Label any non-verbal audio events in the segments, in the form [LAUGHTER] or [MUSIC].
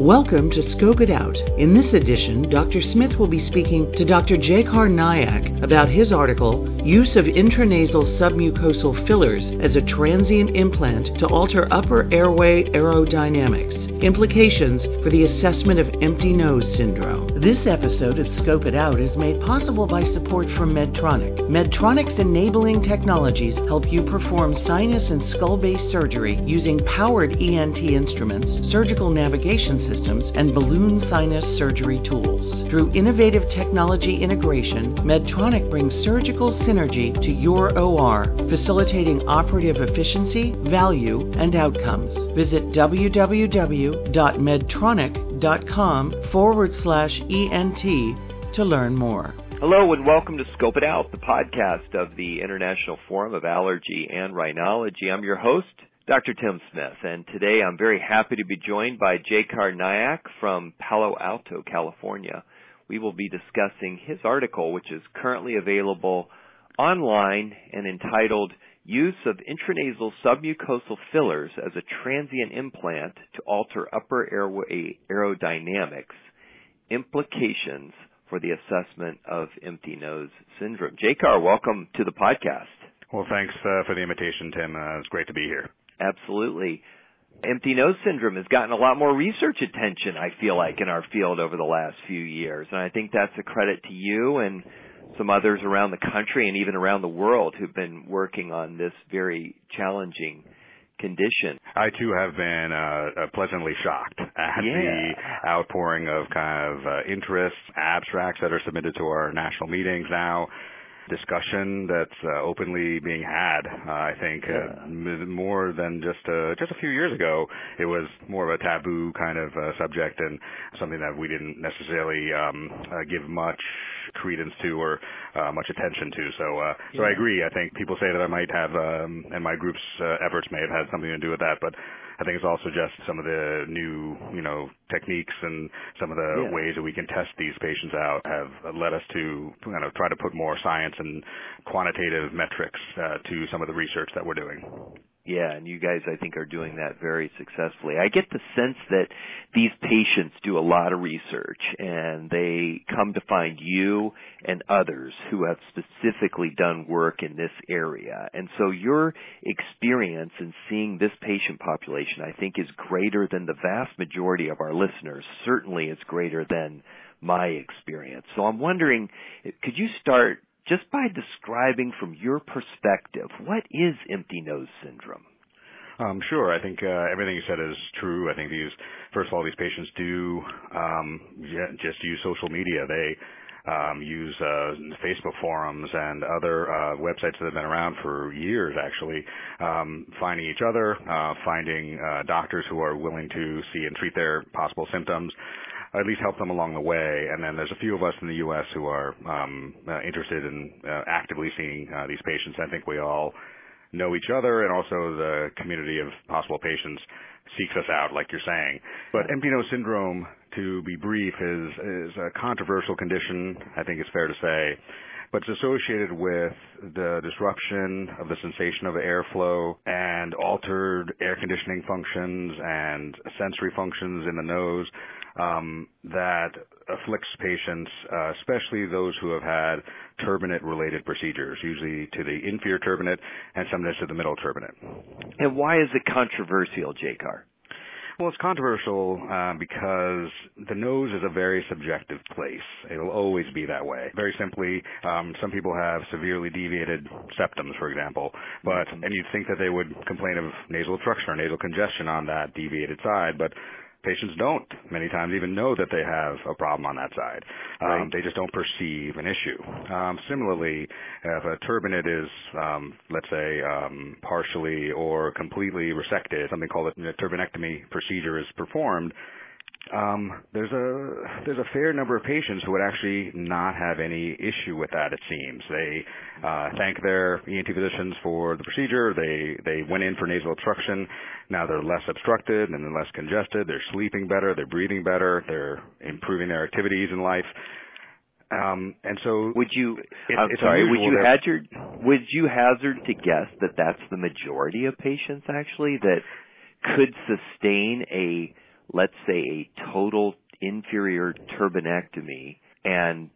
Welcome to Scope It Out. In this edition, Dr. Smith will be speaking to Dr. Jayakar Nayak about his article, Use of Intranasal Submucosal Fillers as a Transient Implant to Alter Upper Airway Aerodynamics, Implications for the Assessment of Empty Nose Syndrome. This episode of Scope It Out is made possible by support from Medtronic. Medtronic's enabling technologies help you perform sinus and skull base surgery using powered ENT instruments, surgical navigation systems, and balloon sinus surgery tools. Through innovative technology integration, Medtronic brings surgical synergy to your OR, facilitating operative efficiency, value, and outcomes. Visit www.medtronic.com forward slash ENT to learn more. Hello and welcome to Scope It Out, the podcast of the International Forum of Allergy and Rhinology. I'm your host, Dr. Tim Smith, and today I'm very happy to be joined by Jayakar Nayak from Palo Alto, California. We will be discussing his article, which is currently available online and entitled Use of Intranasal Submucosal Fillers as a Transient Implant to Alter Upper Airway Aerodynamics Implications for the Assessment of Empty Nose Syndrome. Jayakar, welcome to the podcast. Well, thanks uh, for the invitation, Tim. Uh, it's great to be here. Absolutely. Empty nose syndrome has gotten a lot more research attention, I feel like, in our field over the last few years. And I think that's a credit to you and some others around the country and even around the world who've been working on this very challenging condition. I too have been uh, uh pleasantly shocked at yeah. the outpouring of kind of uh, interest, abstracts that are submitted to our national meetings now discussion that's uh, openly being had. Uh, I think uh, m- more than just uh, just a few years ago, it was more of a taboo kind of uh, subject and something that we didn't necessarily um, uh, give much credence to or uh, much attention to. So, uh, so I agree. I think people say that I might have, um, and my group's uh, efforts may have had something to do with that, but I think it's also just some of the new, you know, techniques and some of the yeah. ways that we can test these patients out have led us to kind of try to put more science and quantitative metrics uh, to some of the research that we're doing. Yeah, and you guys, I think, are doing that very successfully. I get the sense that these patients do a lot of research and they come to find you and others who have specifically done work in this area. And so your experience in seeing this patient population, I think, is greater than the vast majority of our listeners. Certainly, it's greater than my experience. So I'm wondering, could you start just by describing from your perspective, what is empty nose syndrome? Um, sure. I think uh, everything you said is true. I think these, first of all, these patients do um, just use social media. They um, use uh, Facebook forums and other uh, websites that have been around for years, actually, um, finding each other, uh, finding uh, doctors who are willing to see and treat their possible symptoms at least help them along the way. And then there's a few of us in the U.S. who are um, uh, interested in uh, actively seeing uh, these patients. I think we all know each other, and also the community of possible patients seeks us out, like you're saying. But empty nose syndrome, to be brief, is is a controversial condition. I think it's fair to say. But it's associated with the disruption of the sensation of airflow and altered air conditioning functions and sensory functions in the nose um, that afflicts patients, uh, especially those who have had turbinate-related procedures, usually to the inferior turbinate and sometimes to the middle turbinate. And why is it controversial, Jayakar? Well, it's controversial uh, because the nose is a very subjective place. It'll always be that way. Very simply, um, some people have severely deviated septums, for example, but and you'd think that they would complain of nasal obstruction or nasal congestion on that deviated side, but patients don't many times even know that they have a problem on that side. Right. Um, they just don't perceive an issue. Um, similarly, if a turbinate is, um, let's say, um, partially or completely resected, something called a turbinectomy procedure is performed, um, there's a there's a fair number of patients who would actually not have any issue with that. It seems they uh, thank their ENT physicians for the procedure. They they went in for nasal obstruction. Now they're less obstructed and they're less congested. They're sleeping better. They're breathing better. They're improving their activities in life. Um, and so, would you? It, I'm sorry. Would you hazard? Would you hazard to guess that that's the majority of patients actually that could sustain a let's say a total inferior turbinectomy and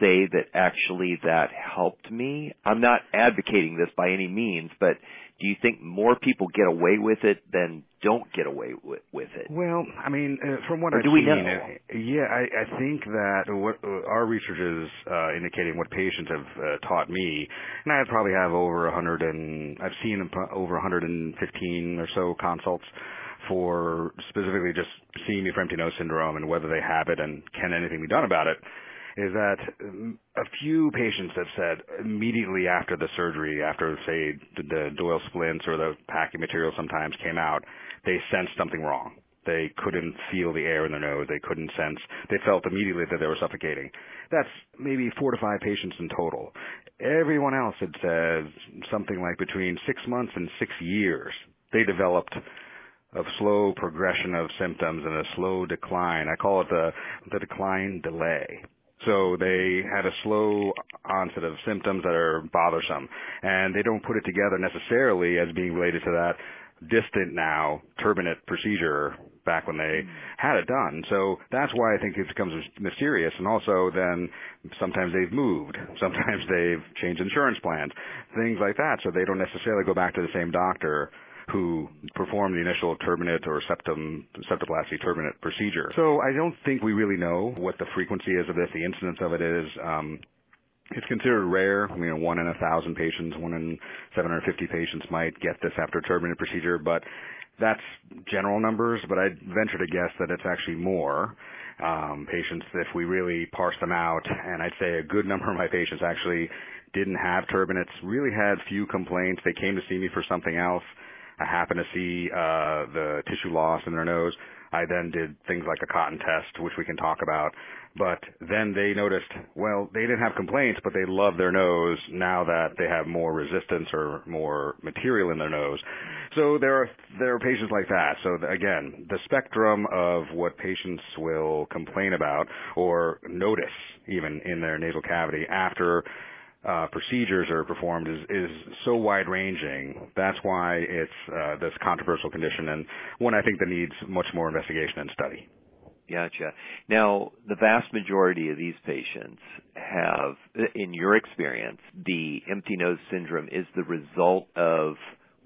say that actually that helped me? I'm not advocating this by any means, but do you think more people get away with it than don't get away with, with it? Well, I mean, uh, from what I've do we know? uh, yeah, I, I think that what uh, our research is uh, indicating what patients have uh, taught me, and I probably have over 100 and I've seen over 115 or so consults for specifically just seeing for empty nose syndrome and whether they have it and can anything be done about it is that a few patients have said immediately after the surgery, after say the Doyle splints or the packing material sometimes came out, they sensed something wrong. They couldn't feel the air in their nose. They couldn't sense. They felt immediately that they were suffocating. That's maybe four to five patients in total. Everyone else had said something like between six months and six years. They developed a slow progression of symptoms and a slow decline. I call it the the decline delay. So they had a slow onset of symptoms that are bothersome, and they don't put it together necessarily as being related to that distant now turbinate procedure back when they mm. had it done. So that's why I think it becomes mysterious. And also then sometimes they've moved, [LAUGHS] sometimes they've changed insurance plans, things like that. So they don't necessarily go back to the same doctor who performed the initial turbinate or septum septoplasty turbinate procedure. So I don't think we really know what the frequency is of this, the incidence of it is. Um, it's considered rare. I mean, one in a thousand patients, one in 750 patients might get this after turbinate procedure, but that's general numbers. But I'd venture to guess that it's actually more um, patients if we really parse them out. And I'd say a good number of my patients actually didn't have turbinates, really had few complaints. They came to see me for something else I happened to see uh, the tissue loss in their nose. I then did things like a cotton test, which we can talk about. But then they noticed, well, they didn't have complaints, but they love their nose now that they have more resistance or more material in their nose. So there are there are patients like that. So again, the spectrum of what patients will complain about or notice even in their nasal cavity after uh, procedures are performed is, is so wide ranging. That's why it's uh, this controversial condition and one I think that needs much more investigation and study. Gotcha. Now, the vast majority of these patients have, in your experience, the empty nose syndrome is the result of,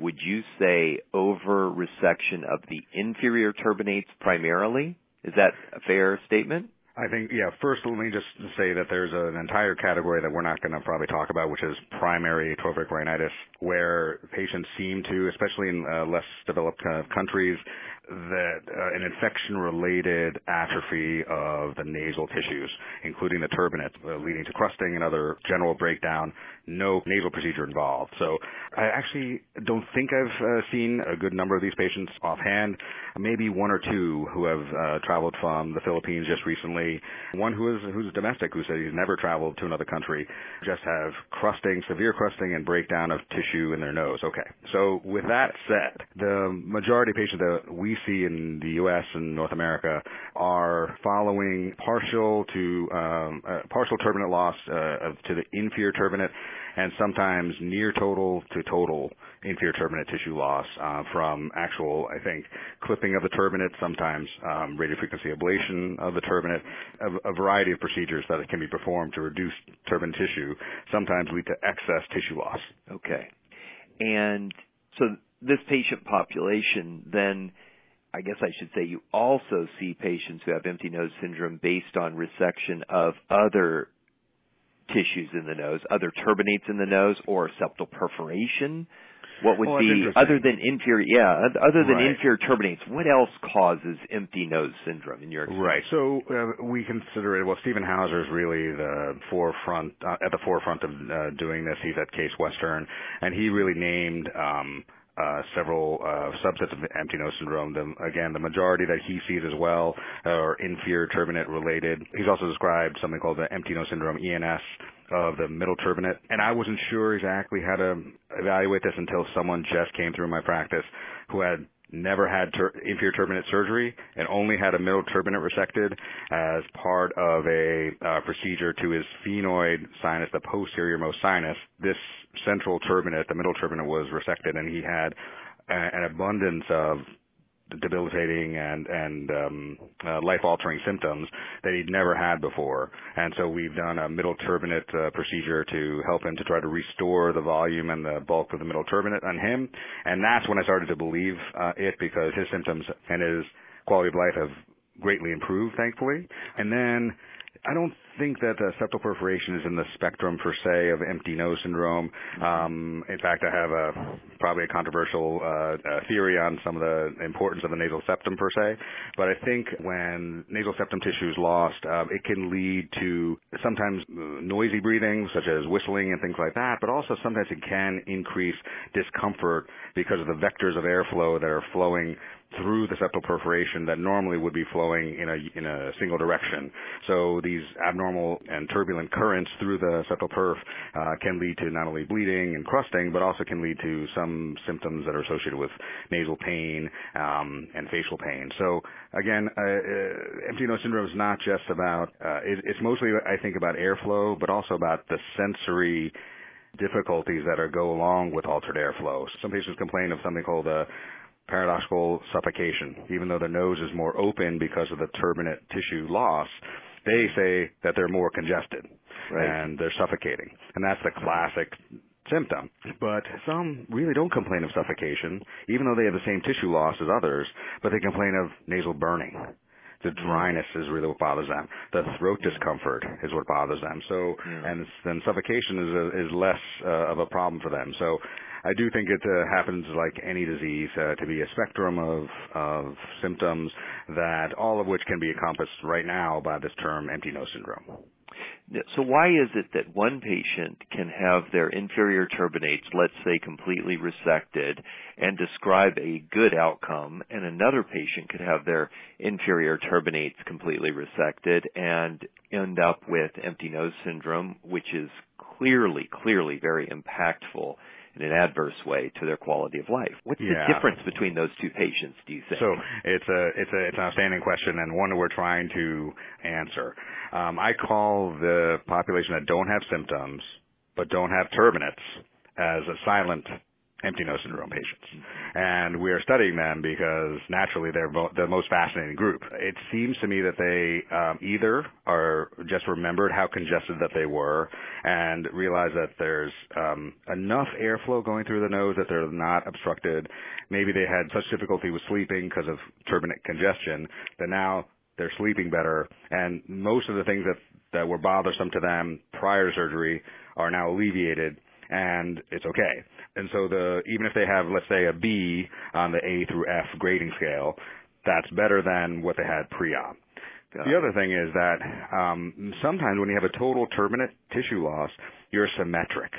would you say, over resection of the inferior turbinates primarily? Is that a fair statement? I think, yeah, first let me just say that there's an entire category that we're not going to probably talk about, which is primary atrophic rhinitis, where patients seem to, especially in uh, less developed uh, countries, that uh, an infection-related atrophy of the nasal tissues, including the turbinate, uh, leading to crusting and other general breakdown. No nasal procedure involved. So I actually don't think I've uh, seen a good number of these patients offhand. Maybe one or two who have uh, traveled from the Philippines just recently. One who is who's domestic who said he's never traveled to another country. Just have crusting, severe crusting, and breakdown of tissue in their nose. Okay. So with that said, the majority of patients that we see in the U.S. and North America are following partial to um, uh, partial turbinate loss uh, to the inferior turbinate, and sometimes near total to total inferior turbinate tissue loss uh, from actual, I think, clipping of the turbinate, sometimes um, radiofrequency ablation of the turbinate, a, a variety of procedures that can be performed to reduce turbinate tissue, sometimes lead to excess tissue loss. Okay, and so this patient population then I guess I should say you also see patients who have empty nose syndrome based on resection of other tissues in the nose, other turbinates in the nose, or septal perforation. What would well, be other than inferior? Yeah, other than right. inferior turbinates, what else causes empty nose syndrome in your experience? Right. So uh, we consider it. Well, Steven Houser is really the forefront uh, at the forefront of uh, doing this. He's at Case Western, and he really named. Um, uh, several uh, subsets of empty nose syndrome. The, again, the majority that he sees as well are inferior turbinate related. He's also described something called the empty nose syndrome ENS of the middle turbinate, and I wasn't sure exactly how to evaluate this until someone just came through my practice who had never had ter- inferior turbinate surgery and only had a middle turbinate resected as part of a uh, procedure to his sphenoid sinus, the posterior most sinus. This central turbinate, the middle turbinate was resected and he had a- an abundance of debilitating and and um, uh, life-altering symptoms that he'd never had before. And so we've done a middle turbinate uh, procedure to help him to try to restore the volume and the bulk of the middle turbinate on him. And that's when I started to believe uh, it because his symptoms and his quality of life have greatly improved, thankfully. And then I don't think that uh, septal perforation is in the spectrum per se of empty nose syndrome. Um, in fact, I have a probably a controversial uh, uh, theory on some of the importance of the nasal septum per se. But I think when nasal septum tissue is lost, um, it can lead to sometimes noisy breathing, such as whistling and things like that. But also sometimes it can increase discomfort because of the vectors of airflow that are flowing through the septal perforation that normally would be flowing in a in a single direction. So these abnormal and turbulent currents through the septal perf uh, can lead to not only bleeding and crusting, but also can lead to some symptoms that are associated with nasal pain um, and facial pain. So again, uh, uh, empty nose syndrome is not just about uh, it, it's mostly I think about airflow, but also about the sensory difficulties that are go along with altered airflow. Some patients complain of something called a paradoxical suffocation. Even though their nose is more open because of the turbinate tissue loss, they say that they're more congested right. and they're suffocating. And that's the classic symptom. But some really don't complain of suffocation, even though they have the same tissue loss as others, but they complain of nasal burning. The dryness is really what bothers them. The throat discomfort is what bothers them. So, yeah. and then suffocation is a, is less uh, of a problem for them. So, I do think it uh, happens like any disease uh, to be a spectrum of of symptoms that all of which can be encompassed right now by this term empty nose syndrome. So why is it that one patient can have their inferior turbinates, let's say, completely resected and describe a good outcome, and another patient could have their inferior turbinates completely resected and end up with empty nose syndrome, which is clearly, clearly very impactful in an adverse way to their quality of life. What's yeah. the difference between those two patients, do you think? So it's a it's a it's an outstanding question and one we're trying to answer. Um, I call the population that don't have symptoms but don't have turbinates as a silent empty nose syndrome patients. And we are studying them because naturally they're bo- the most fascinating group. It seems to me that they um, either are just remembered how congested that they were and realize that there's um, enough airflow going through the nose that they're not obstructed. Maybe they had such difficulty with sleeping because of turbinate congestion that now they're sleeping better and most of the things that that were bothersome to them prior to surgery are now alleviated and it's okay. And so the even if they have let's say a B on the A through F grading scale, that's better than what they had pre-op. Got the it. other thing is that um, sometimes when you have a total turbinate tissue loss, you're symmetric.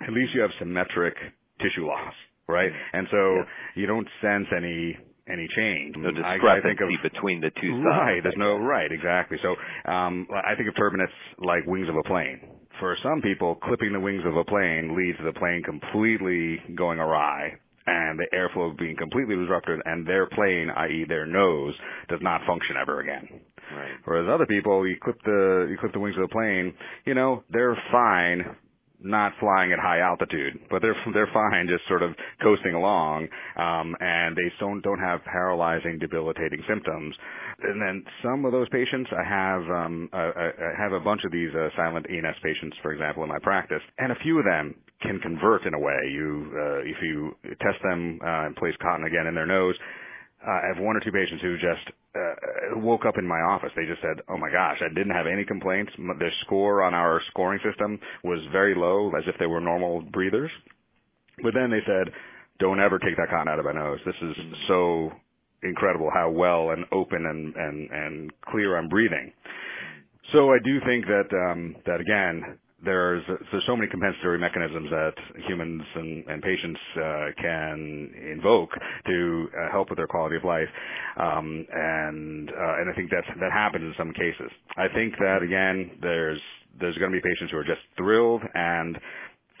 At least you have symmetric tissue loss, right? And so yeah. you don't sense any any change. No discrepancy I, I of, between the two sides. Right. There's no right. Exactly. So um, I think of turbinates like wings of a plane. For some people, clipping the wings of a plane leads to the plane completely going awry and the airflow being completely disrupted and their plane, i.e. their nose, does not function ever again. Right. Whereas other people, you clip the you clip the wings of the plane, you know, they're fine not flying at high altitude, but they're they're fine, just sort of coasting along, um, and they don't don't have paralyzing, debilitating symptoms. And then some of those patients, I have um, I, I have a bunch of these uh, silent ENS patients, for example, in my practice, and a few of them can convert in a way. You uh, if you test them uh, and place cotton again in their nose, I have one or two patients who just uh, woke up in my office. They just said, "Oh my gosh, I didn't have any complaints. Their score on our scoring system was very low, as if they were normal breathers." But then they said, "Don't ever take that cotton out of my nose. This is so incredible how well and open and and and clear I'm breathing." So I do think that um, that again, there's there's so many compensatory mechanisms that humans and, and patients uh, can invoke to uh, help with their quality of life, um, and uh, and I think that's that happens in some cases. I think that again, there's there's going to be patients who are just thrilled and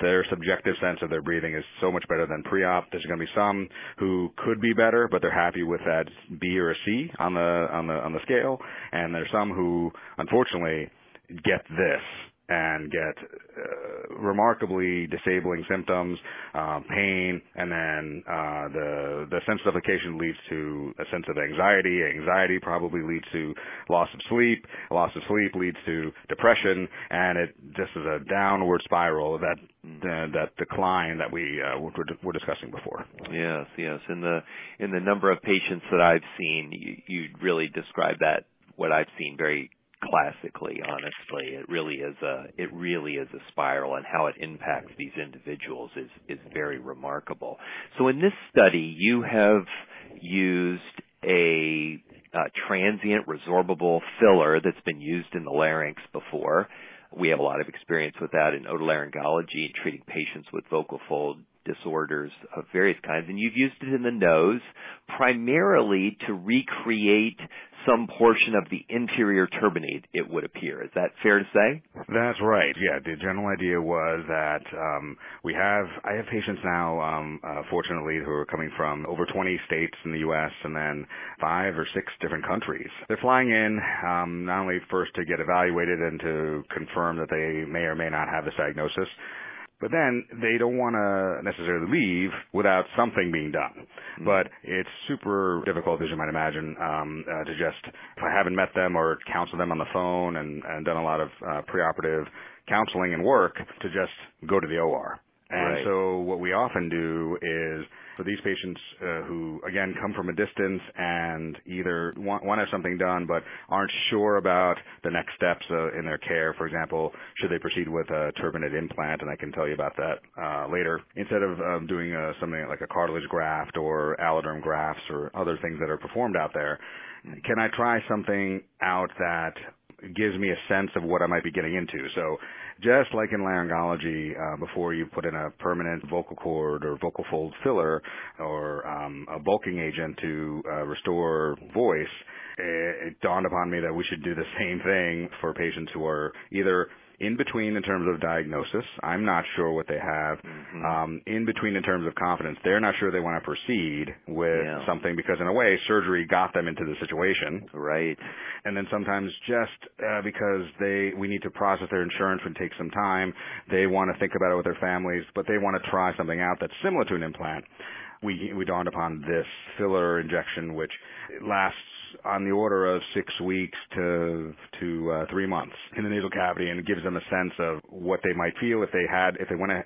their subjective sense of their breathing is so much better than pre-op. There's going to be some who could be better, but they're happy with that B or a C on the on the on the scale, and there's some who, unfortunately, get this and get uh, remarkably disabling symptoms, uh, pain, and then uh, the the suffocation leads to a sense of anxiety. Anxiety probably leads to loss of sleep. Loss of sleep leads to depression, and it just is a downward spiral of that uh, that decline that we uh, were, were discussing before. Yes, yes. In the in the number of patients that I've seen, you, you really describe that what I've seen very classically honestly. It really is a it really is a spiral and how it impacts these individuals is is very remarkable. So in this study you have used a, a transient resorbable filler that's been used in the larynx before. We have a lot of experience with that in otolaryngology treating patients with vocal fold disorders of various kinds, and you've used it in the nose primarily to recreate some portion of the inferior turbinate, it would appear. Is that fair to say? That's right. Yeah, the general idea was that um, we have, I have patients now, um, uh, fortunately, who are coming from over 20 states in the U.S. and then five or six different countries. They're flying in um, not only first to get evaluated and to confirm that they may or may not have this diagnosis, but then they don't want to necessarily leave without something being done. Mm-hmm. But it's super difficult, as you might imagine, um, uh, to just, if I haven't met them or counseled them on the phone and, and done a lot of uh, preoperative counseling and work, to just go to the OR. And right. so what we often do is for these patients uh, who, again, come from a distance and either want, want to have something done but aren't sure about the next steps uh, in their care. For example, should they proceed with a turbinate implant? And I can tell you about that uh, later. Instead of um, doing uh, something like a cartilage graft or alloderm grafts or other things that are performed out there, can I try something out that gives me a sense of what I might be getting into. So just like in laryngology, uh, before you put in a permanent vocal cord or vocal fold filler or um, a bulking agent to uh, restore voice, it, it dawned upon me that we should do the [LAUGHS] same thing for patients who are either in between in terms of diagnosis. I'm not sure what they have. Mm-hmm. Um, in between in terms of confidence. They're not sure they want to proceed with Yeah. something because in a way surgery got them into the situation. Right. And then sometimes just uh, because they we need to process their insurance and take some time, they want to think about it with their families, but they want to try something out that's similar to an implant. We we dawned upon this filler injection, which lasts on the order of six weeks to to uh, three months in the nasal cavity, and it gives them a sense of what they might feel if they had if they went ahead,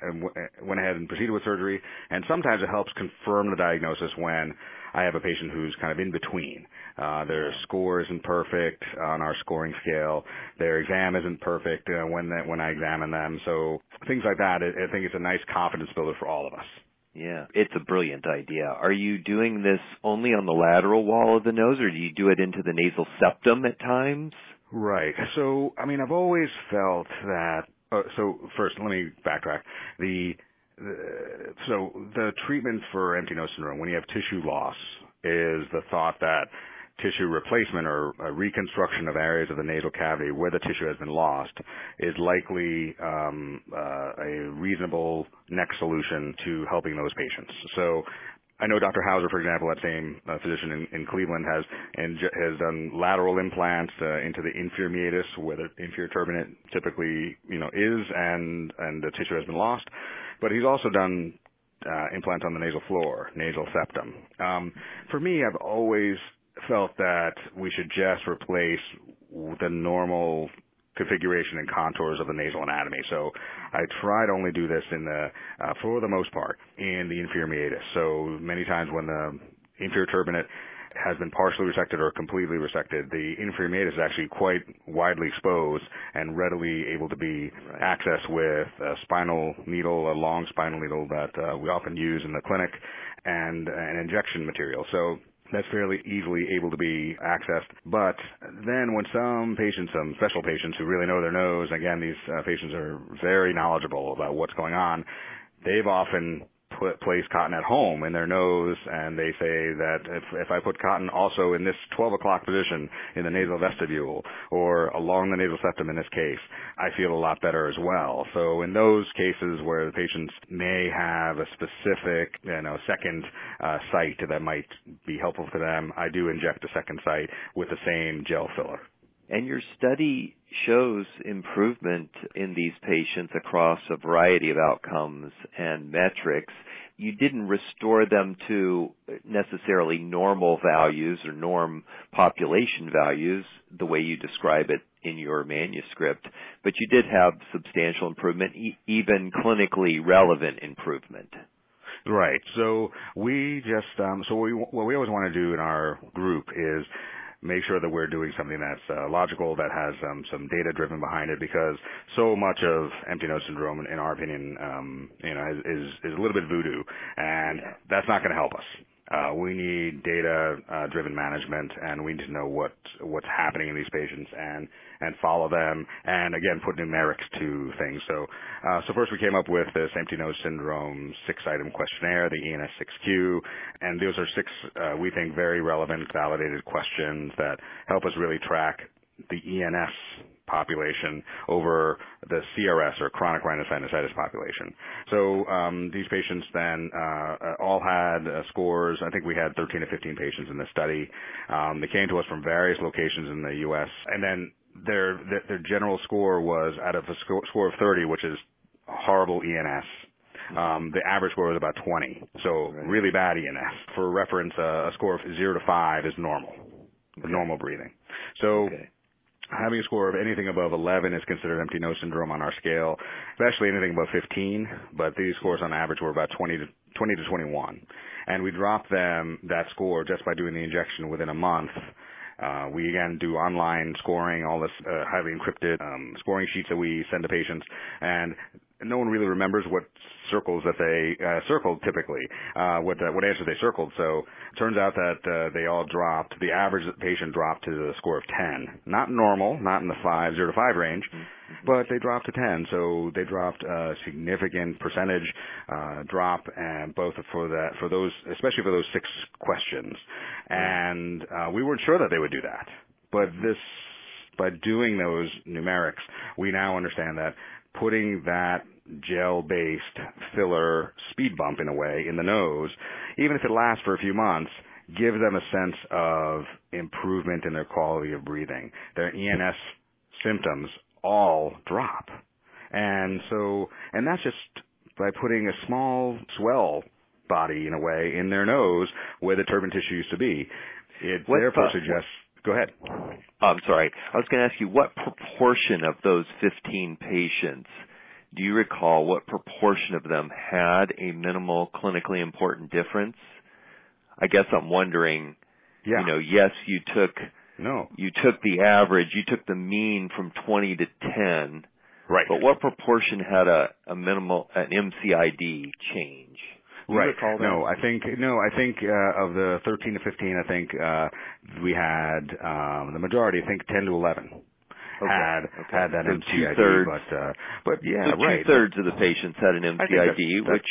went ahead and proceeded with surgery. And sometimes it helps confirm the diagnosis when I have a patient who's kind of in between. Uh, their score isn't perfect on our scoring scale. Their exam isn't perfect uh, when when I examine them. So things like that. I, I think it's a nice confidence builder for all of us. Yeah, it's a brilliant idea. Are you doing this only on the lateral wall of the nose, or do you do it into the nasal septum at times? Right. So, I mean, I've always felt that. Uh, so, first, let me backtrack. The, the so the treatment for empty nose syndrome, when you have tissue loss, is the thought that tissue replacement or reconstruction of areas of the nasal cavity where the tissue has been lost is likely um, uh, a reasonable next solution to helping those patients. So I know Dr. Houser, for example, that same uh, physician in, in Cleveland has and has done lateral implants uh, into the inferior meatus, where the inferior turbinate typically, you know, is, and and the tissue has been lost. But he's also done uh, implants on the nasal floor, nasal septum. Um, for me, I've always felt that we should just replace the normal configuration and contours of the nasal anatomy. So I try to only do this in the, uh, for the most part, in the inferior meatus. So many times when the inferior turbinate has been partially resected or completely resected, the inferior meatus is actually quite widely exposed and readily able to be Right. accessed with a spinal needle, a long spinal needle that uh, we often use in the clinic, and an injection material. So that's fairly easily able to be accessed. But then when some patients, some special patients who really know their nose, again, these uh, patients are very knowledgeable about what's going on, they've often put place cotton at home in their nose and they say that if if I put cotton also in this 12 o'clock position in the nasal vestibule or along the nasal septum in this case, I feel a lot better as well. So in those cases where the patients may have a specific, you know, second uh, site that might be helpful for them, I do inject a second site with the same gel filler. And your study shows improvement in these patients across a variety of outcomes and metrics. You didn't restore them to necessarily normal values or norm population values the way you describe it in your manuscript, but you did have substantial improvement, e- even clinically relevant improvement. Right. So we just um, so we what we always want to do in our group is make sure that we're doing something that's uh, logical, that has um, some data driven behind it, because so much of empty nose syndrome, in our opinion, um, you know, is, is a little bit voodoo, and that's not going to help us. Uh, we need data-driven uh, management, and we need to know what what's happening in these patients and and follow them, and again put numerics to things. So, uh, so first we came up with this empty nose syndrome six-item questionnaire, the ENS6Q, and those are six uh, we think very relevant, validated questions that help us really track the ENS population over the CRS or chronic rhinosinusitis population. So um, these patients then uh, all had uh, scores. I think we had 13 to 15 patients in the study. Um, they came to us from various locations in the U.S. and then their their, general score was out of a score, score of 30, which is horrible ENS. Um, the average score was about 20, so right. really bad ENS. For reference, uh, a score of zero to five is normal, okay. normal breathing. So okay having a score of anything above 11 is considered empty nose syndrome on our scale, especially anything above 15. But these scores on average were about 20 to 20 to 21, and we dropped them that score just by doing the injection within a month. Uh, we again do online scoring, all this uh, highly encrypted um, scoring sheets that we send to patients, and no one really remembers what circles that they uh, circled typically, uh, what uh, what answers they circled. So it turns out that uh, they all dropped. The average patient dropped to the score of 10, not normal, not in the five zero to five range, mm-hmm. but they dropped to 10. So they dropped a significant percentage uh, drop, and both for that for those, especially for those six questions. And uh, we weren't sure that they would do that, but this by doing those numerics, we now understand that putting that gel-based filler speed bump in a way in the nose, even if it lasts for a few months, gives them a sense of improvement in their quality of breathing. Their ENS symptoms all drop. And so, and that's just by putting a small swell body in a way in their nose where the turbinate tissue used to be. It therefore suggests Go ahead. Oh, I'm sorry. I was going to ask you what proportion of those 15 patients do you recall what proportion of them had a minimal clinically important difference? I guess I'm wondering, yeah. you know, yes, you took no. You took the average, you took the mean from 20 to 10. Right. But what proportion had a, a minimal an MCID change? Right. No, I think no, I think uh, of the 13 to 15, I think uh, we had um, the majority. I think 10 to 11 okay. had okay. had that so MCID, but uh, but yeah, so right. Two thirds of the patients had an MCID, that's, which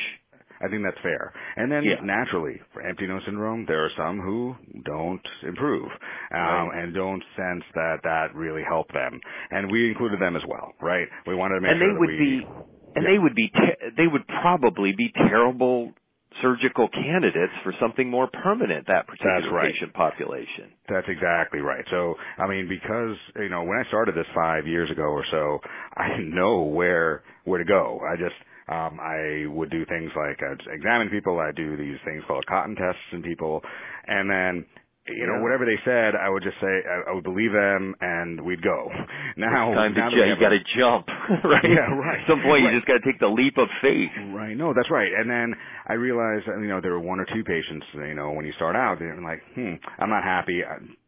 I think that's fair. And then yeah. naturally, for empty nose syndrome, there are some who don't improve um, right. and don't sense that that really helped them, and we included them as well, right? We wanted to make and sure they would we, be, and yeah. they would be, te- they would probably be terrible surgical candidates for something more permanent that particular right. patient population. That's exactly right. So, I mean, because you know, when I started this five years ago or so, I didn't know where where to go. I just um, I would do things like I'd examine people. I'd do these things called cotton tests in people, and then you know, whatever they said, I would just say I, I would believe them, and we'd go. Now, it's time now to ju- you got to jump, [LAUGHS] right? Yeah, right. At some point, right. you just got to take the leap of faith. Right. No, that's right. And then I realized, you know, there were one or two patients. You know, when you start out, they're like, "Hmm, I'm not happy.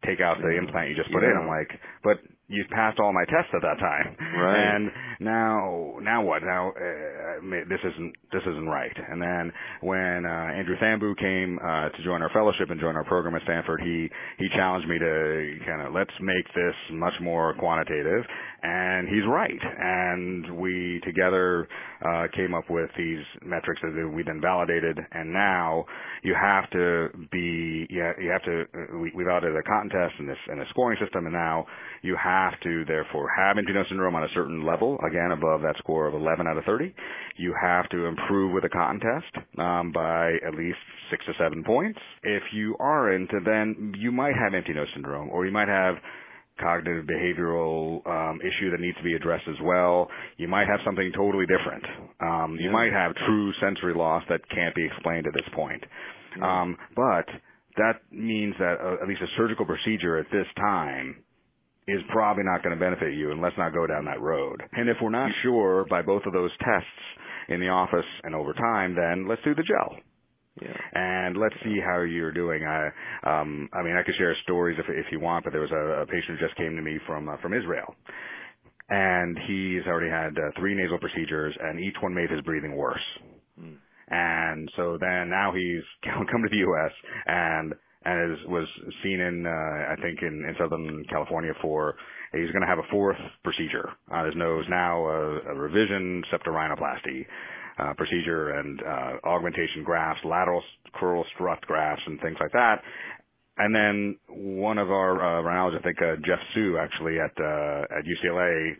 Take out the implant you just put yeah. in." I'm like, "But you passed all my tests at that time. Right. And now, now what? Now uh, this isn't this isn't right. And then when uh, Andrew Thamboo came uh, to join our fellowship and join our program at Stanford, he he challenged me to kind of let's make this much more quantitative. And he's right. And we together uh, came up with these metrics that we then validated. And now you have to be you have to uh, we, we validated a cotton test and this and a scoring system, and now you have to therefore have empty syndrome on a certain level, again above that score of 11 out of 30. You have to improve with a cotton test um, by at least six to seven points. If you aren't, then you might have empty nose syndrome, or you might have cognitive behavioral um, issue that needs to be addressed as well. You might have something totally different. Um, you Yeah. might have true sensory loss that can't be explained at this point. Um, but that means that uh, at least a surgical procedure at this time is probably not going to benefit you, and let's not go down that road. And if we're not sure by both of those tests in the office and over time, then let's do the gel Yeah. and let's see how you're doing. I, um, I mean, I could share stories if if you want, but there was a, a patient who just came to me from uh, from Israel, and he's already had uh, three nasal procedures, and each one made his breathing worse. Mm. And so then now he's [LAUGHS] come to the U.S. and and is, was seen in uh, I think in, in Southern California for he's going to have a fourth procedure on his nose now a, a revision septorhinoplasty uh, procedure and uh, augmentation grafts, lateral crural strut grafts, and things like that. And then one of our uh, rhinologists, I think uh, Jeff Suh, actually at uh, at UCLA,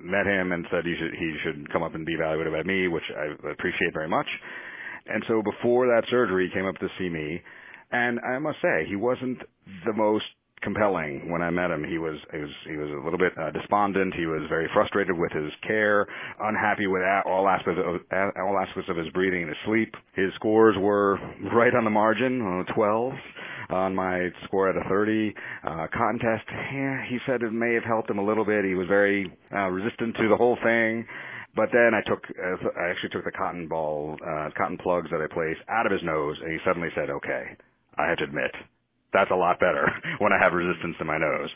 met him and said he should he should come up and be evaluated by me, which I appreciate very much. And so before that surgery, he came up to see me, and I must say he wasn't the most compelling when I met him. He was he was he was a little bit uh, despondent. He was very frustrated with his care, unhappy with all aspects of all aspects of his breathing and his sleep. His scores were right on the margin, uh, 12 on my score at a 30. Uh, cotton test, yeah, he said it may have helped him a little bit. He was very uh, resistant to the whole thing. But then I took, uh, I actually took the cotton ball, uh, cotton plugs that I placed out of his nose, and he suddenly said, "Okay, I have to admit, that's a lot better [LAUGHS] when I have resistance to my nose."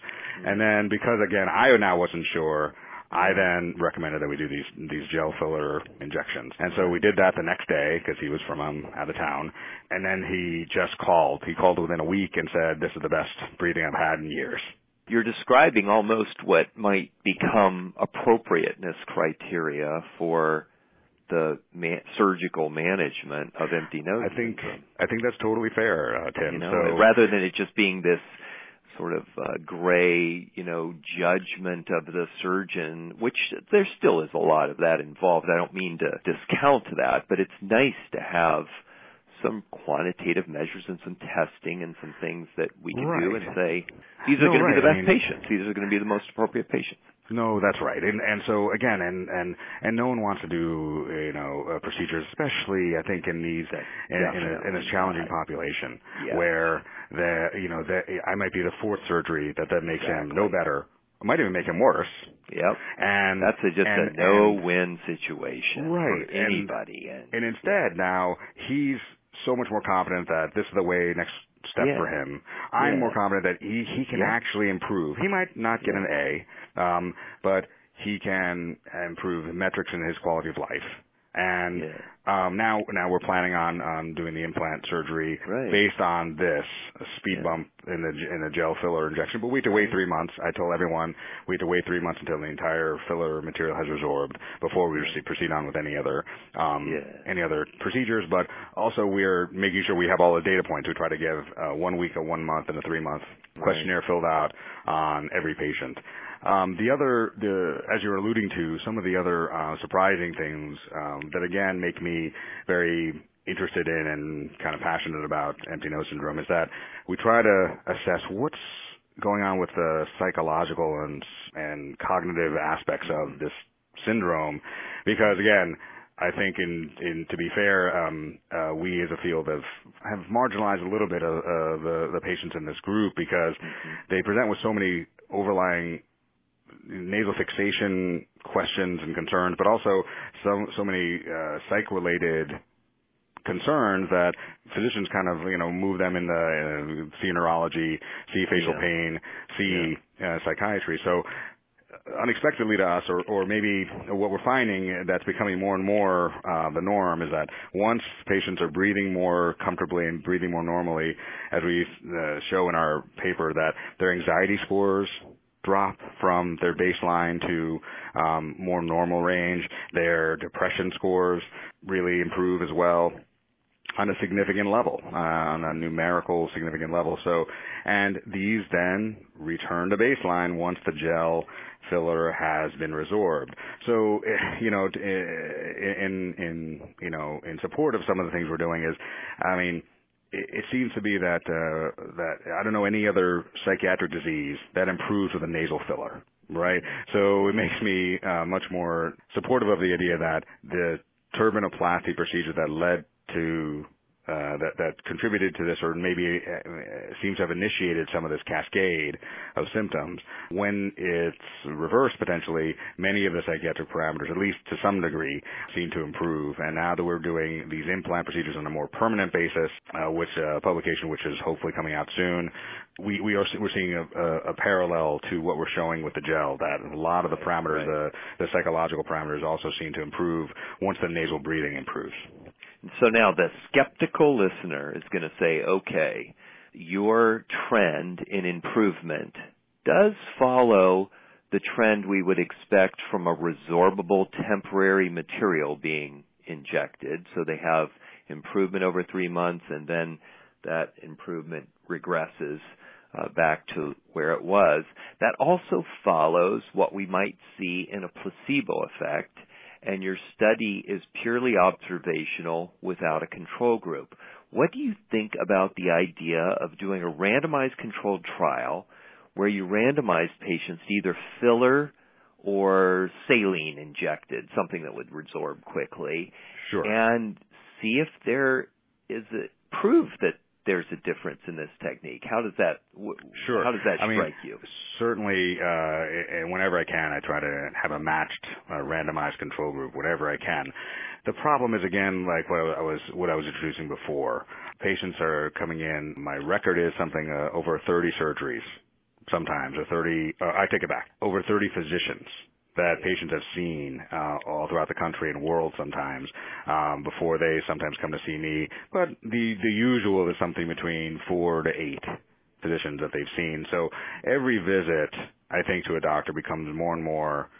And then because again I now wasn't sure, I then recommended that we do these these gel filler injections. And so we did that the next day because he was from um, out of town. And then he just called. He called within a week and said, "This is the best breathing I've had in years." You're describing almost what might become appropriateness criteria for the ma- surgical management of empty nose. I think. I think that's totally fair, uh, Tim. you know, so rather than it just being this sort of uh, gray, you know, judgment of the surgeon, which there still is a lot of that involved. I don't mean to discount that, but it's nice to have some quantitative measures and some testing and some things that we can do and say these are No, going to be right. the I best mean- patients. These are going to be the most appropriate patients. No, that's right. And and so again, and and and no one wants to do you know uh, procedures, especially I think in these in, in, a, in this challenging population Yes. where the you know the I might be the fourth surgery that that makes him no better. It might even make him worse. Yep. And That's a, just and- a no-win situation Right, for anybody. And, And instead, now he's so much more confident that this is the way next step Yeah. for him. I'm Yeah. more confident that he he can Yeah. actually improve. He might not get an A, um, but he can improve metrics in his quality of life. And Yeah. um, now now we're planning on on doing the implant surgery Right. based on this speed Yeah. bump in the in the gel filler injection. But we have to wait three months. I told everyone we have to wait three months until the entire filler material has resorbed before we proceed, proceed on with any other um, Yeah. any other procedures. But also we're making sure we have all the data points. We try to give uh, one week, a one month, and a three month Right. questionnaire filled out on every patient. Um, the other, the, as you're alluding to, some of the other uh, surprising things um, that again make me very interested in and kind of passionate about empty nose syndrome is that we try to assess what's going on with the psychological and and cognitive aspects of this syndrome, because again. I think, in, in to be fair, um, uh, we as a field have have marginalized a little bit of uh, the the patients in this group because they present with so many overlying nasal fixation questions and concerns, but also so so many uh, psych related concerns that physicians kind of you know move them in the uh, see neurology, see facial Yeah. pain, see uh, psychiatry. So uh, unexpectedly to us, or, or maybe what we're finding that's becoming more and more uh, the norm is that once patients are breathing more comfortably and breathing more normally, as we uh, show in our paper, that their anxiety scores drop from their baseline to um, more normal range. Their depression scores really improve as well on a significant level, uh, on a numerical significant level. So, and these then return to baseline once the gel filler has been resorbed. So, eh, you know, eh, in in you know in support of some of the things we're doing is, I mean, it, it seems to be that uh, that I don't know any other psychiatric disease that improves with a nasal filler, right? So it makes me uh, much more supportive of the idea that the turbinoplasty procedure that led to uh, that that contributed to this, or maybe uh, seems to have initiated some of this cascade of symptoms. When it's reversed, potentially, many of the psychiatric parameters, at least to some degree, seem to improve. And now that we're doing these implant procedures on a more permanent basis, uh, which uh, publication which is hopefully coming out soon, we we are we're seeing a, a, a parallel to what we're showing with the gel. That a lot of the parameters, right. the the psychological parameters, also seem to improve once the nasal breathing improves. So now the skeptical listener is going to say, okay, your trend in improvement does follow the trend we would expect from a resorbable temporary material being injected. So they have improvement over three months and then that improvement regresses uh, back to where it was. That also follows what we might see in a placebo effect and your study is purely observational without a control group. What do you think about the idea of doing a randomized controlled trial where you randomize patients to either filler or saline injected, something that would resorb quickly, sure. and see if there is a proof that there's a difference in this technique. How does that sure. How does that I strike mean, you? Certainly, uh, and whenever I can, I try to have a matched, uh, randomized control group, whatever I can. The problem is again, like what I was what I was introducing before. Patients are coming in. My record is something uh, over 30 surgeries, sometimes or 30. Uh, I take it back. Over 30 physicians that patients have seen uh, all throughout the country and world sometimes um, before they sometimes come to see me. But the the usual is something between four to eight physicians that they've seen. So every visit, I think, to a doctor becomes more and more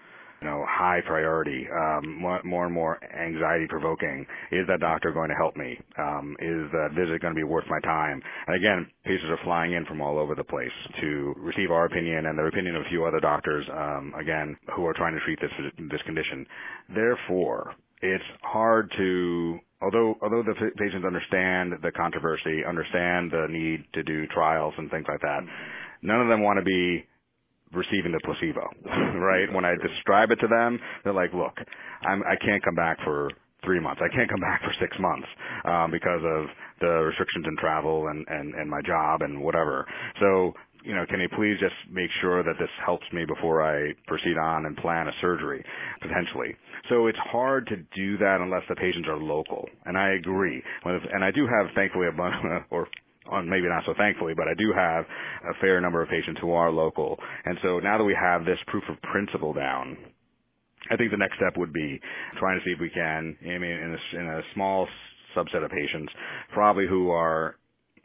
know, high priority, um, more, more and more anxiety provoking. Is that doctor going to help me? Um, is that visit going to be worth my time? And again, patients are flying in from all over the place to receive our opinion and the opinion of a few other doctors, um, again, who are trying to treat this, this condition. Therefore, it's hard to although although the patients understand the controversy, understand the need to do trials and things like that, none of them want to be receiving the placebo, [LAUGHS] right? When I describe it to them, they're like, look, I'm, I can't come back for three months. I can't come back for six months um, because of the restrictions in travel and, and, and my job and whatever. So, you know, can you please just make sure that this helps me before I proceed on and plan a surgery, potentially? So it's hard to do that unless the patients are local. And I agree. And I do have, thankfully, a bunch, [LAUGHS] or on maybe not so thankfully, but I do have a fair number of patients who are local. And so now that we have this proof of principle down, I think the next step would be trying to see if we can, I mean, in a, in a small subset of patients, probably who are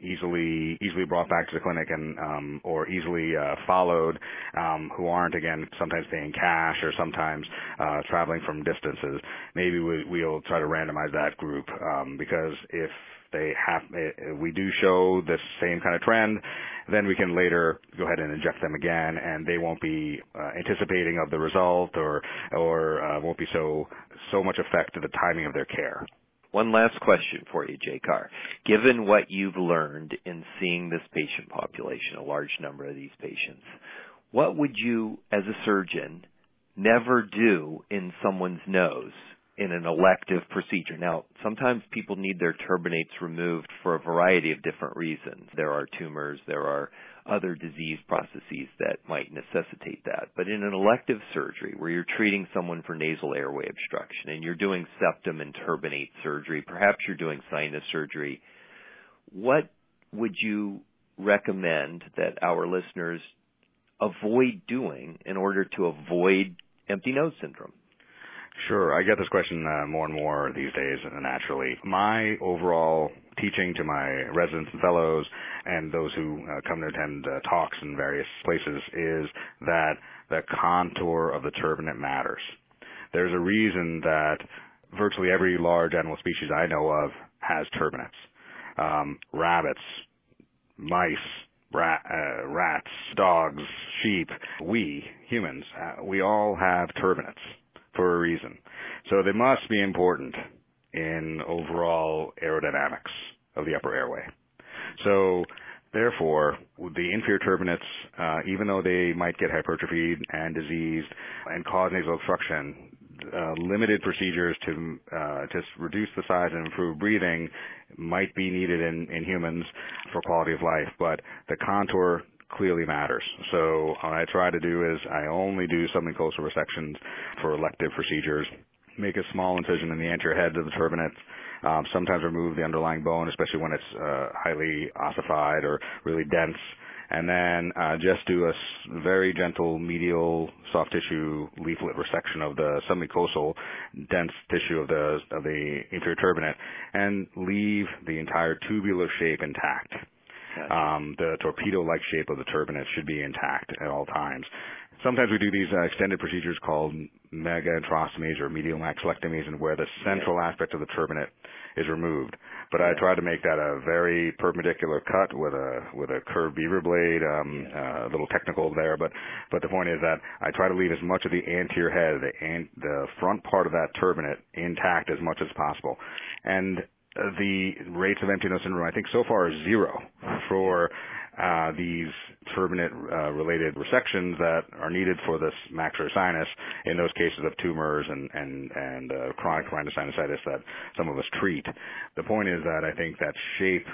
easily easily brought back to the clinic and um, or easily uh, followed, um, who aren't again sometimes paying cash or sometimes uh, traveling from distances. Maybe we, we'll try to randomize that group um, because if they have, eh, we do show the same kind of trend, then we can later go ahead and inject them again, and they won't be uh, anticipating of the result or or uh, won't be so so much effect to the timing of their care. One last question for you, Jayakar. Given what you've learned in seeing this patient population, a large number of these patients, what would you, as a surgeon, never do in someone's nose in an elective procedure. Now, sometimes people need their turbinates removed for a variety of different reasons. There are tumors, there are other disease processes that might necessitate that. But in an elective surgery where you're treating someone for nasal airway obstruction and you're doing septum and turbinate surgery, perhaps you're doing sinus surgery, what would you recommend that our listeners avoid doing in order to avoid empty nose syndrome? Sure. I get this question uh, more and more these days, uh, naturally. My overall teaching to my residents and fellows and those who uh, come to attend uh, talks in various places is that the contour of the turbinate matters. There's a reason that virtually every large animal species I know of has turbinates. Um, rabbits, mice, rat, uh, rats, dogs, sheep, we, humans, uh, we all have turbinates for a reason. So they must be important in overall aerodynamics of the upper airway. So Therefore, the inferior turbinates, uh, even though they might get hypertrophied and diseased and cause nasal obstruction, uh, limited procedures to uh, just reduce the size and improve breathing might be needed in, in humans for quality of life, but the contour clearly matters. So what I try to do is I only do submucosal resections for elective procedures, make a small incision in the anterior head of the turbinates, um, sometimes remove the underlying bone, especially when it's uh, highly ossified or really dense. And then uh, just do a very gentle medial soft tissue leaflet resection of the submucosal dense tissue of the of the inferior turbinate, and leave the entire tubular shape intact. Um, the torpedo-like shape of the turbinate should be intact at all times. Sometimes we do these uh, extended procedures called megaantrostomies or medial maxillectomies, and where the central aspect of the turbinate is removed. But I try to make that a very perpendicular cut with a with a curved beaver blade. Um, uh, a little technical there, but but the point is that I try to leave as much of the anterior head, the an, the front part of that turbinate intact as much as possible, and the rates of empty nose syndrome, I think so far is zero for uh, these turbinate uh, related resections that are needed for this maxillary sinus in those cases of tumors and and and uh, chronic rhinosinusitis that some of us treat. The point is that I think that shape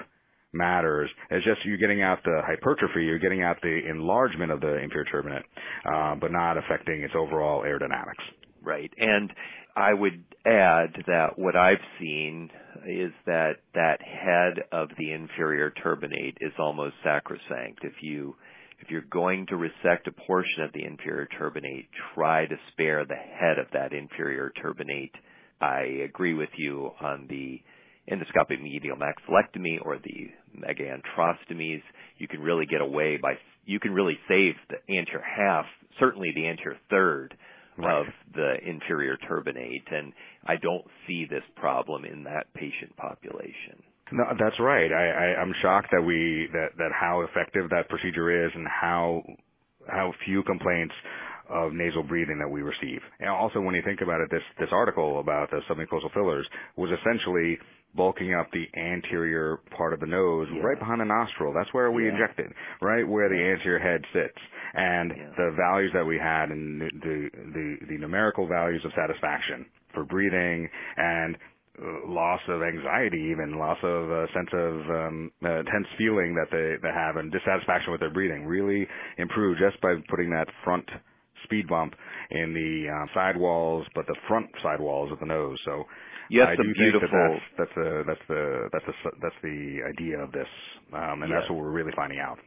matters. It's just you're getting out the hypertrophy, you're getting out the enlargement of the inferior turbinate, uh, but not affecting its overall aerodynamics. Right. And I would add that what I've seen is that that head of the inferior turbinate is almost sacrosanct. If you if you're going to resect a portion of the inferior turbinate, try to spare the head of that inferior turbinate. I agree with you on the endoscopic medial maxillectomy or the megaantrostomies. You can really get away by you can really save the anterior half, certainly the anterior third right. of the inferior turbinate, and I don't see this problem in that patient population. No, that's right. I, I, I'm shocked that we that that how effective that procedure is, and how how few complaints of nasal breathing that we receive. And also, when you think about it, this this article about the submucosal fillers was essentially bulking up the anterior part of the nose, yeah. right behind the nostril. That's where we yeah. injected, right where the anterior head sits. And yeah. the values that we had and the, the the numerical values of satisfaction for breathing and uh, loss of anxiety, even loss of a sense of um, uh, tense feeling that they, they have, and dissatisfaction with their breathing, really improved just by putting that front speed bump in the uh, side walls, but the front side walls of the nose. So Yes, I do beautiful. That that's, that's the that's the that's the that's the idea of this, um, and yes. that's what we're really finding out.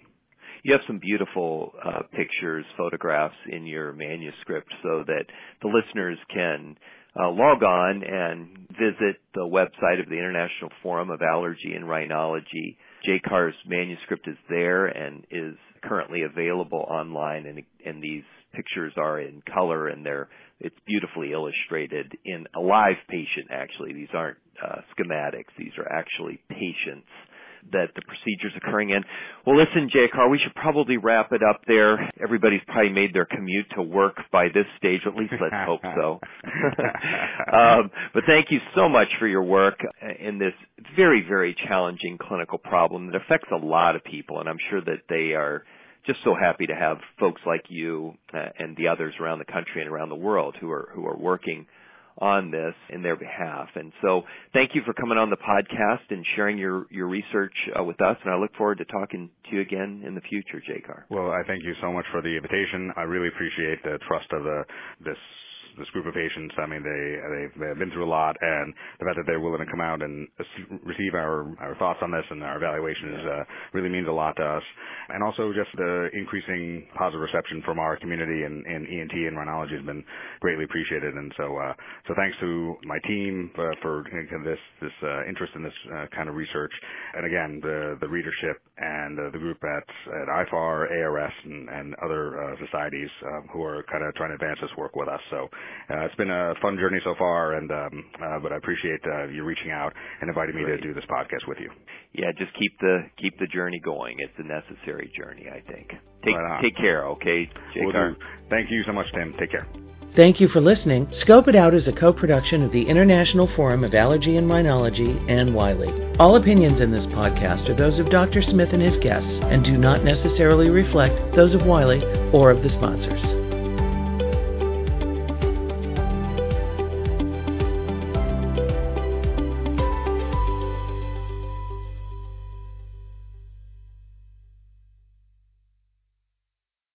You have some beautiful uh, pictures, photographs in your manuscript, so that the listeners can uh, log on and visit the website of the International Forum of Allergy and Rhinology. Jayakar's manuscript is there and is currently available online, and, and these pictures are in color and they're it's beautifully illustrated in a live patient actually these aren't uh, schematics these are actually patients that the procedure's occurring in. Well, listen, Jayakar, we should probably wrap it up there. Everybody's probably made their commute to work by this stage. At least let's hope so. [LAUGHS] um, but thank you so much for your work in this very, very challenging clinical problem that affects a lot of people, and I'm sure that they are just so happy to have folks like you uh, and the others around the country and around the world who are who are working on this in their behalf. And so, thank you for coming on the podcast and sharing your your research uh, with us. And I look forward to talking to you again in the future, Jayakar. Well, I thank you so much for the invitation. I really appreciate the trust of the this this group of patients. I mean, they they've been through a lot, and the fact that they're willing to come out and receive our our thoughts on this and our evaluation is uh, really means a lot to us. And also just the increasing positive reception from our community and, and ENT and rhinology has been greatly appreciated. And so uh, so thanks to my team for, for this this uh, interest in this uh, kind of research, and again the the readership and uh, the group at at IFAR, ARS, and, and other uh, societies um, who are kind of trying to advance this work with us. So uh, it's been a fun journey so far, and um, uh, but I appreciate uh, you reaching out and inviting me Great. to do this podcast with you. Yeah, just keep the keep the journey going. It's a necessary journey, I think. Take right take care, okay, We'll do. Thank you so much, Tim. Take care. Thank you for listening. Scope It Out is a co production of the International Forum of Allergy and Rhinology and Wiley. All opinions in this podcast are those of Dr. Smith and his guests and do not necessarily reflect those of Wiley or of the sponsors.